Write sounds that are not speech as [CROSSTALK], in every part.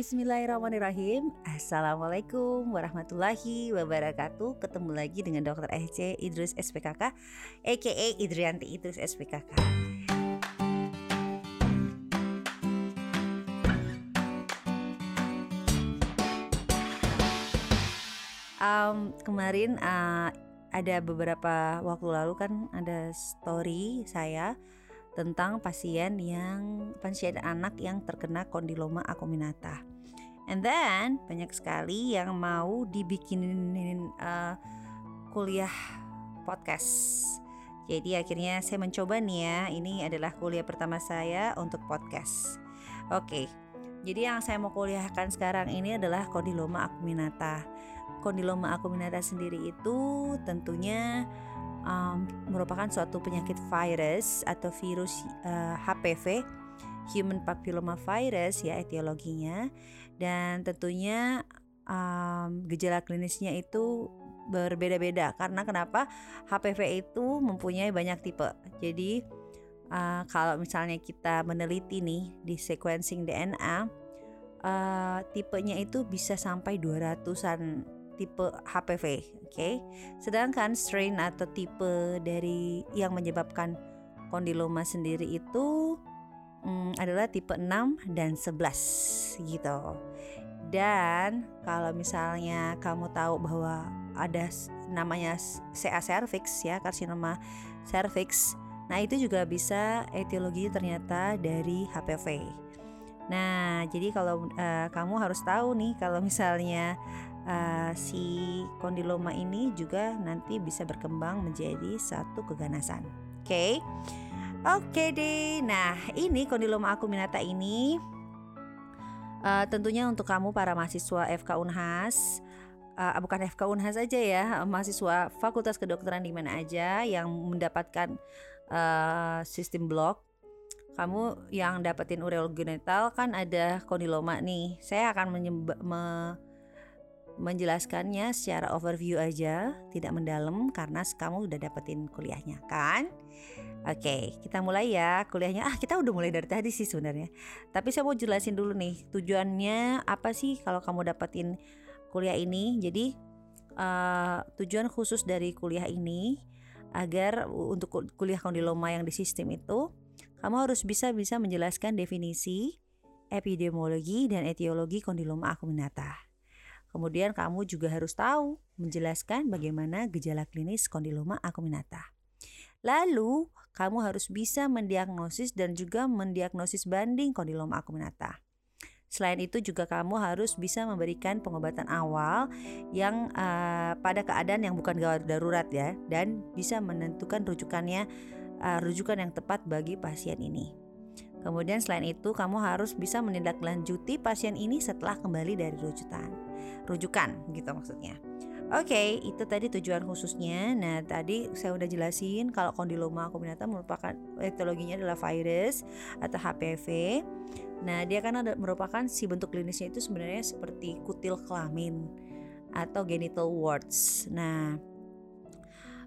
Bismillahirrahmanirrahim Assalamualaikum warahmatullahi wabarakatuh Ketemu lagi dengan Dr. EC Idrus SPKK A.K.A. Idrianti Idrus SPKK um, Kemarin uh, ada beberapa waktu lalu kan ada story saya tentang pasien yang pasien anak yang terkena kondiloma acuminata. And then banyak sekali yang mau dibikinin uh, kuliah podcast. Jadi akhirnya saya mencoba nih ya, ini adalah kuliah pertama saya untuk podcast. Oke, jadi yang saya mau kuliahkan sekarang ini adalah kondiloma acuminata. Kondiloma acuminata sendiri itu tentunya um, merupakan suatu penyakit virus atau virus uh, HPV Human Papilloma Virus ya etiologinya dan tentunya um, gejala klinisnya itu berbeda-beda karena kenapa HPV itu mempunyai banyak tipe jadi uh, kalau misalnya kita meneliti nih di sequencing DNA uh, tipenya itu bisa sampai 200-an tipe HPV, oke. Okay? Sedangkan strain atau tipe dari yang menyebabkan kondiloma sendiri itu hmm, adalah tipe 6 dan 11 gitu. Dan kalau misalnya kamu tahu bahwa ada namanya CA cervix ya, karsinoma cervix. Nah, itu juga bisa etiologi ternyata dari HPV. Nah, jadi kalau uh, kamu harus tahu nih kalau misalnya uh, si kondiloma ini juga nanti bisa berkembang menjadi satu keganasan. Oke. Okay? Oke deh. Nah, ini kondiloma acuminata ini uh, tentunya untuk kamu para mahasiswa FK Unhas uh, bukan FK Unhas saja ya, mahasiswa Fakultas Kedokteran di mana aja yang mendapatkan uh, sistem blok kamu yang dapetin ureogenital kan ada kondiloma nih. Saya akan menyebab me menjelaskannya secara overview aja, tidak mendalam karena kamu udah dapetin kuliahnya kan? Oke, kita mulai ya kuliahnya. Ah, kita udah mulai dari tadi sih sebenarnya. Tapi saya mau jelasin dulu nih tujuannya apa sih kalau kamu dapetin kuliah ini. Jadi uh, tujuan khusus dari kuliah ini agar untuk kuliah kondiloma yang di sistem itu kamu harus bisa bisa menjelaskan definisi epidemiologi dan etiologi kondiloma acuminata. Kemudian kamu juga harus tahu menjelaskan bagaimana gejala klinis kondiloma acuminata. Lalu, kamu harus bisa mendiagnosis dan juga mendiagnosis banding kondiloma acuminata. Selain itu juga kamu harus bisa memberikan pengobatan awal yang uh, pada keadaan yang bukan gawat darurat ya dan bisa menentukan rujukannya uh, rujukan yang tepat bagi pasien ini. Kemudian selain itu kamu harus bisa menindaklanjuti pasien ini setelah kembali dari rujukan rujukan gitu maksudnya. Oke, okay, itu tadi tujuan khususnya. Nah, tadi saya udah jelasin kalau kondiloma acuminata merupakan etiologinya adalah virus atau HPV. Nah, dia kan ada merupakan si bentuk klinisnya itu sebenarnya seperti kutil kelamin atau genital warts. Nah,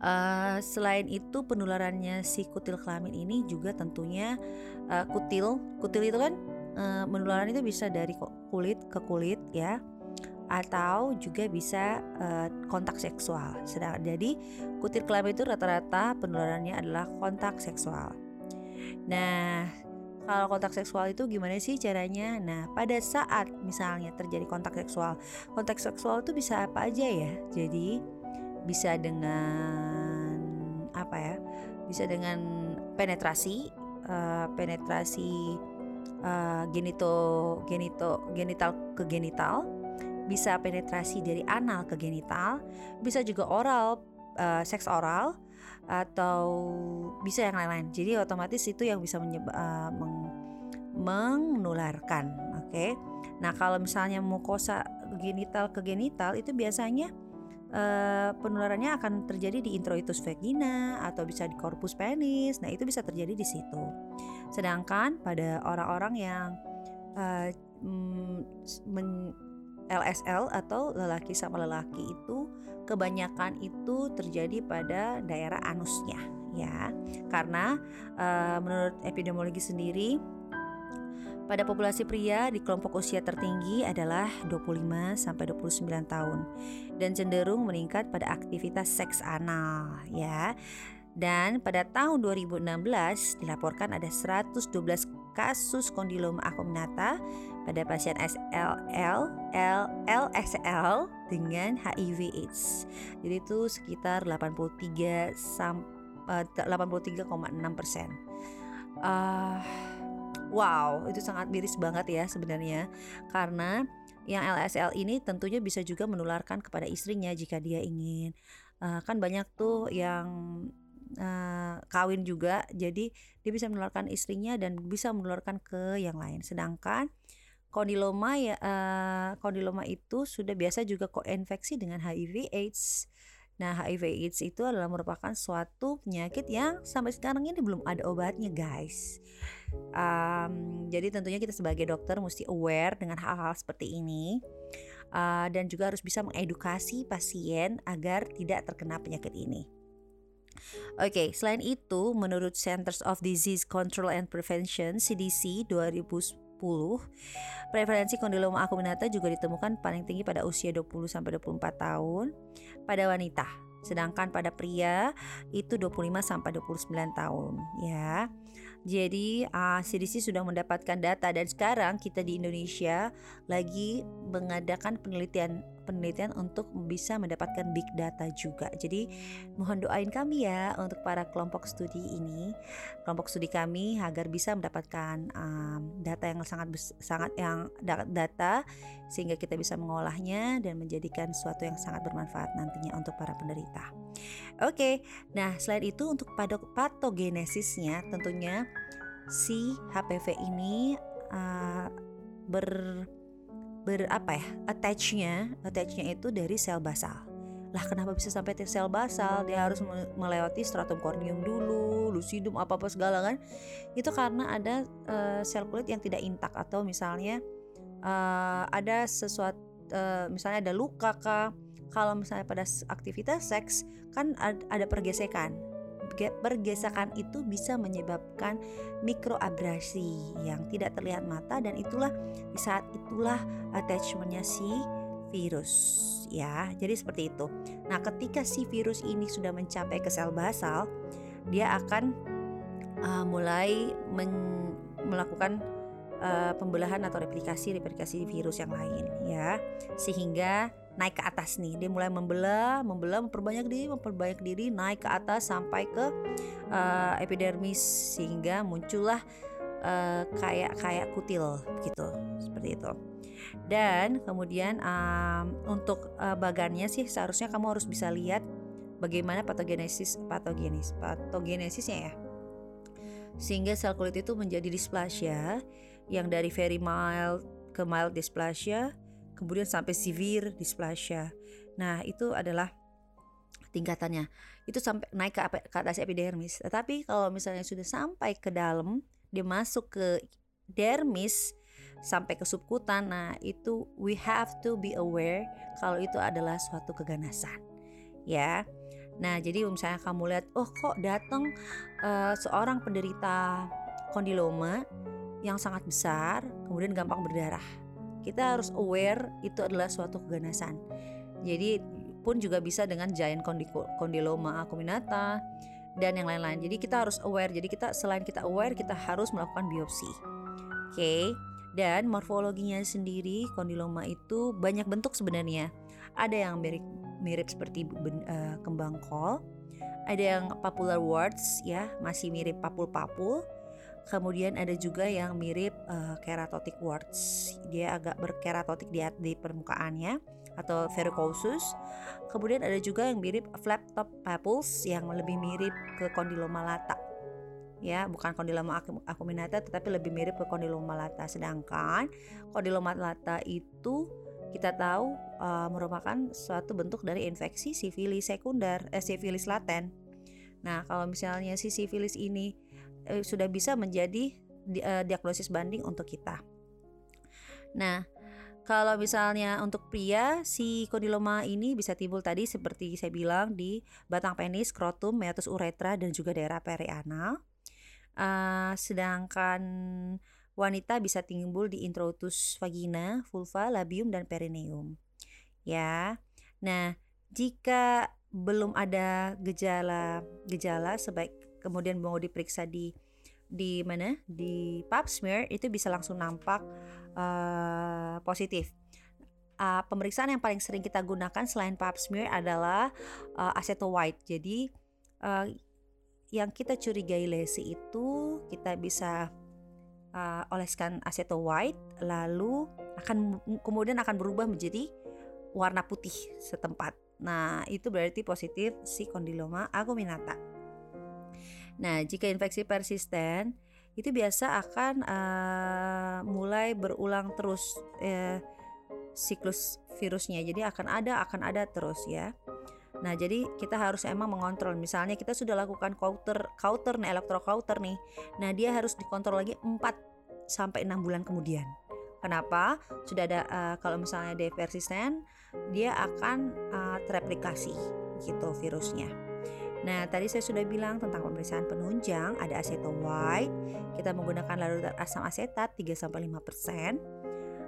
uh, selain itu penularannya si kutil kelamin ini juga tentunya uh, kutil. Kutil itu kan uh, penularan itu bisa dari kulit ke kulit ya atau juga bisa uh, kontak seksual. Sedang jadi kutil kelamin itu rata-rata penularannya adalah kontak seksual. Nah, kalau kontak seksual itu gimana sih caranya? Nah, pada saat misalnya terjadi kontak seksual, kontak seksual itu bisa apa aja ya? Jadi bisa dengan apa ya? Bisa dengan penetrasi, uh, penetrasi uh, genito genito genital ke genital bisa penetrasi dari anal ke genital, bisa juga oral, uh, seks oral, atau bisa yang lain-lain. Jadi otomatis itu yang bisa menyebab, uh, meng menularkan. Oke. Okay? Nah kalau misalnya mukosa genital ke genital itu biasanya uh, penularannya akan terjadi di introitus vagina atau bisa di corpus penis. Nah itu bisa terjadi di situ. Sedangkan pada orang-orang yang uh, men, LSL atau lelaki sama lelaki itu kebanyakan itu terjadi pada daerah anusnya ya karena uh, menurut epidemiologi sendiri Pada populasi pria di kelompok usia tertinggi adalah 25 sampai 29 tahun dan cenderung meningkat pada aktivitas seks anal ya. Dan pada tahun 2016 dilaporkan ada 112 kasus kondiloma acuminata pada pasien SLL, LSL dengan HIV AIDS. Jadi itu sekitar 83 sampai 83,6 persen. Uh, Wow, itu sangat miris banget ya sebenarnya karena yang LSL ini tentunya bisa juga menularkan kepada istrinya jika dia ingin. Uh, kan banyak tuh yang uh, kawin juga, jadi dia bisa menularkan istrinya dan bisa menularkan ke yang lain. Sedangkan kondiloma ya uh, kondiloma itu sudah biasa juga koinfeksi dengan HIV/AIDS. Nah, HIV/AIDS itu adalah merupakan suatu penyakit yang sampai sekarang ini belum ada obatnya, guys. Um, jadi tentunya kita sebagai dokter mesti aware dengan hal-hal seperti ini. Uh, dan juga harus bisa mengedukasi pasien agar tidak terkena penyakit ini. Oke, okay, selain itu, menurut Centers of Disease Control and Prevention (CDC) 2010, prevalensi kondiloma acuminata juga ditemukan paling tinggi pada usia 20 sampai 24 tahun pada wanita. Sedangkan pada pria itu 25 sampai 29 tahun, ya. Jadi uh, ah, CDC sudah mendapatkan data dan sekarang kita di Indonesia lagi mengadakan penelitian penelitian untuk bisa mendapatkan big data juga. Jadi mohon doain kami ya untuk para kelompok studi ini, kelompok studi kami agar bisa mendapatkan um, data yang sangat sangat yang data sehingga kita bisa mengolahnya dan menjadikan sesuatu yang sangat bermanfaat nantinya untuk para penderita. Oke, nah selain itu untuk patogenesisnya tentunya si HPV ini uh, ber ber apa ya attachnya attachnya itu dari sel basal. Lah kenapa bisa sampai ke sel basal? Dia harus melewati stratum corneum dulu lucidum apa apa segala kan? Itu karena ada uh, sel kulit yang tidak intak atau misalnya uh, ada sesuatu uh, misalnya ada luka kah kalau misalnya pada aktivitas seks kan ada pergesekan. Pergesekan itu bisa menyebabkan mikroabrasi yang tidak terlihat mata dan itulah di saat itulah attachmentnya si virus ya. Jadi seperti itu. Nah ketika si virus ini sudah mencapai ke sel basal dia akan uh, mulai melakukan uh, pembelahan atau replikasi replikasi virus yang lain ya. Sehingga naik ke atas nih. Dia mulai membelah membelah memperbanyak diri memperbanyak diri naik ke atas sampai ke uh, epidermis sehingga muncullah uh, kayak kayak kutil gitu. Seperti itu. Dan kemudian um, untuk uh, bagannya sih seharusnya kamu harus bisa lihat bagaimana patogenesis patogenis patogenesisnya ya. Sehingga sel kulit itu menjadi dysplasia yang dari very mild ke mild dysplasia kemudian sampai severe dysplasia. Nah, itu adalah tingkatannya. Itu sampai naik ke, ke atas epidermis. Tetapi kalau misalnya sudah sampai ke dalam, dia masuk ke dermis sampai ke subkutan. Nah, itu we have to be aware kalau itu adalah suatu keganasan. Ya. Nah, jadi misalnya kamu lihat, oh kok datang uh, seorang penderita kondiloma yang sangat besar, kemudian gampang berdarah kita harus aware itu adalah suatu keganasan. Jadi pun juga bisa dengan giant condyloma acuminata dan yang lain-lain. Jadi kita harus aware. Jadi kita selain kita aware, kita harus melakukan biopsi. Oke. Okay? Dan morfologinya sendiri kondiloma itu banyak bentuk sebenarnya. Ada yang mirip mirip seperti uh, kembang kol, ada yang popular warts ya, masih mirip papul-papul Kemudian ada juga yang mirip uh, keratotic warts. Dia agak berkeratotik di, di permukaannya atau verrucosus. Kemudian ada juga yang mirip flap top papules yang lebih mirip ke kondiloma lata. Ya, bukan kondiloma acuminata tetapi lebih mirip ke kondiloma lata. Sedangkan kondiloma lata itu kita tahu uh, merupakan suatu bentuk dari infeksi sifilis sekunder, eh, sifilis laten. Nah, kalau misalnya si sifilis ini eh, sudah bisa menjadi di, uh, diagnosis banding untuk kita. Nah, kalau misalnya untuk pria, si kondiloma ini bisa timbul tadi seperti saya bilang di batang penis, skrotum, meatus uretra dan juga daerah perianal. Uh, sedangkan wanita bisa timbul di introitus vagina, vulva, labium dan perineum. Ya. Nah, jika belum ada gejala-gejala sebaik kemudian mau diperiksa di di mana di pap smear itu bisa langsung nampak uh, positif. Uh, pemeriksaan yang paling sering kita gunakan selain pap smear adalah uh, aceto white. Jadi uh, yang kita curigai lesi itu kita bisa uh, oleskan aceto white lalu akan kemudian akan berubah menjadi warna putih setempat. Nah, itu berarti positif si kondiloma acuminata. Nah, jika infeksi persisten itu biasa akan uh, mulai berulang terus uh, siklus virusnya. Jadi akan ada akan ada terus ya. Nah, jadi kita harus emang mengontrol. Misalnya kita sudah lakukan counter counter nih counter nih. Nah, dia harus dikontrol lagi 4 sampai 6 bulan kemudian. Kenapa? Sudah ada uh, kalau misalnya dia persisten, dia akan uh, tereplikasi gitu virusnya. Nah, tadi saya sudah bilang tentang pemeriksaan penunjang, ada aceto white. Kita menggunakan larutan asam asetat 3 sampai 5%.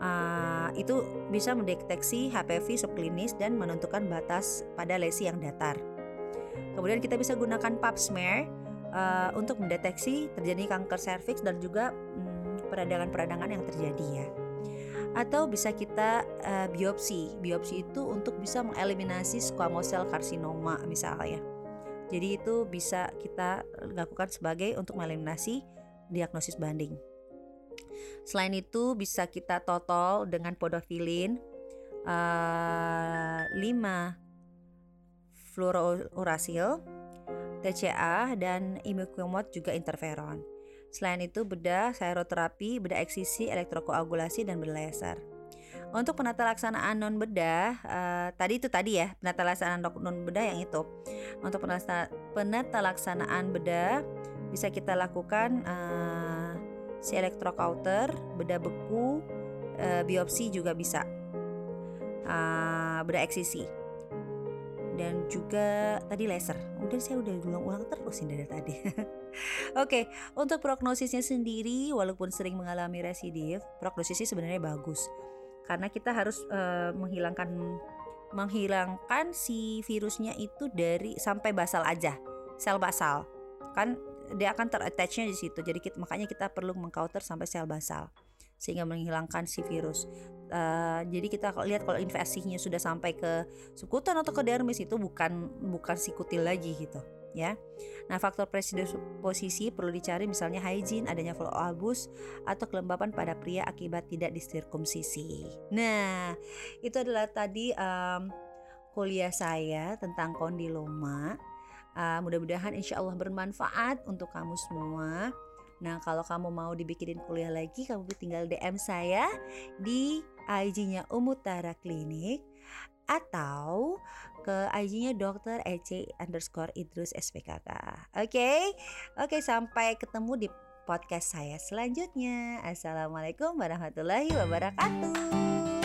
Uh, itu bisa mendeteksi HPV subklinis dan menentukan batas pada lesi yang datar. Kemudian kita bisa gunakan pap smear uh, untuk mendeteksi terjadi kanker serviks dan juga um, peradangan-peradangan yang terjadi ya. Atau bisa kita uh, biopsi. Biopsi itu untuk bisa mengeliminasi squamous cell carcinoma misalnya. Jadi itu bisa kita lakukan sebagai untuk meliminasi diagnosis banding. Selain itu bisa kita total dengan podofilin uh, 5 fluorouracil, TCA dan imiquimod juga interferon. Selain itu bedah seroterapi, bedah eksisi, elektrokoagulasi dan bedah laser. Untuk penata laksanaan non bedah, uh, tadi itu tadi ya penata laksanaan non bedah yang itu. Untuk penata, penata laksanaan bedah bisa kita lakukan uh, si elektrokauter, bedah beku, uh, biopsi juga bisa. Uh, bedah eksisi dan juga tadi laser. Udah saya udah ulang-ulang terus ini dari tadi. [LAUGHS] Oke, okay, untuk prognosisnya sendiri walaupun sering mengalami residif, prognosisnya sebenarnya bagus karena kita harus uh, menghilangkan menghilangkan si virusnya itu dari sampai basal aja sel basal. Kan dia akan terattachnya di situ jadi kita, makanya kita perlu mengcounter sampai sel basal sehingga menghilangkan si virus. Uh, jadi kita lihat kalau invasinya sudah sampai ke sukutan atau ke dermis itu bukan bukan si kutil lagi gitu ya. Nah, faktor predisposisi perlu dicari misalnya hygiene, adanya flow abus atau kelembapan pada pria akibat tidak disirkumsisi. Nah, itu adalah tadi um, kuliah saya tentang kondiloma. Uh, mudah-mudahan insya Allah bermanfaat untuk kamu semua. Nah, kalau kamu mau dibikinin kuliah lagi, kamu tinggal DM saya di IG-nya Umutara Klinik atau ke IG-nya dokter EC underscore Idrus SPKK. Oke, okay? oke okay, sampai ketemu di podcast saya selanjutnya. Assalamualaikum warahmatullahi wabarakatuh.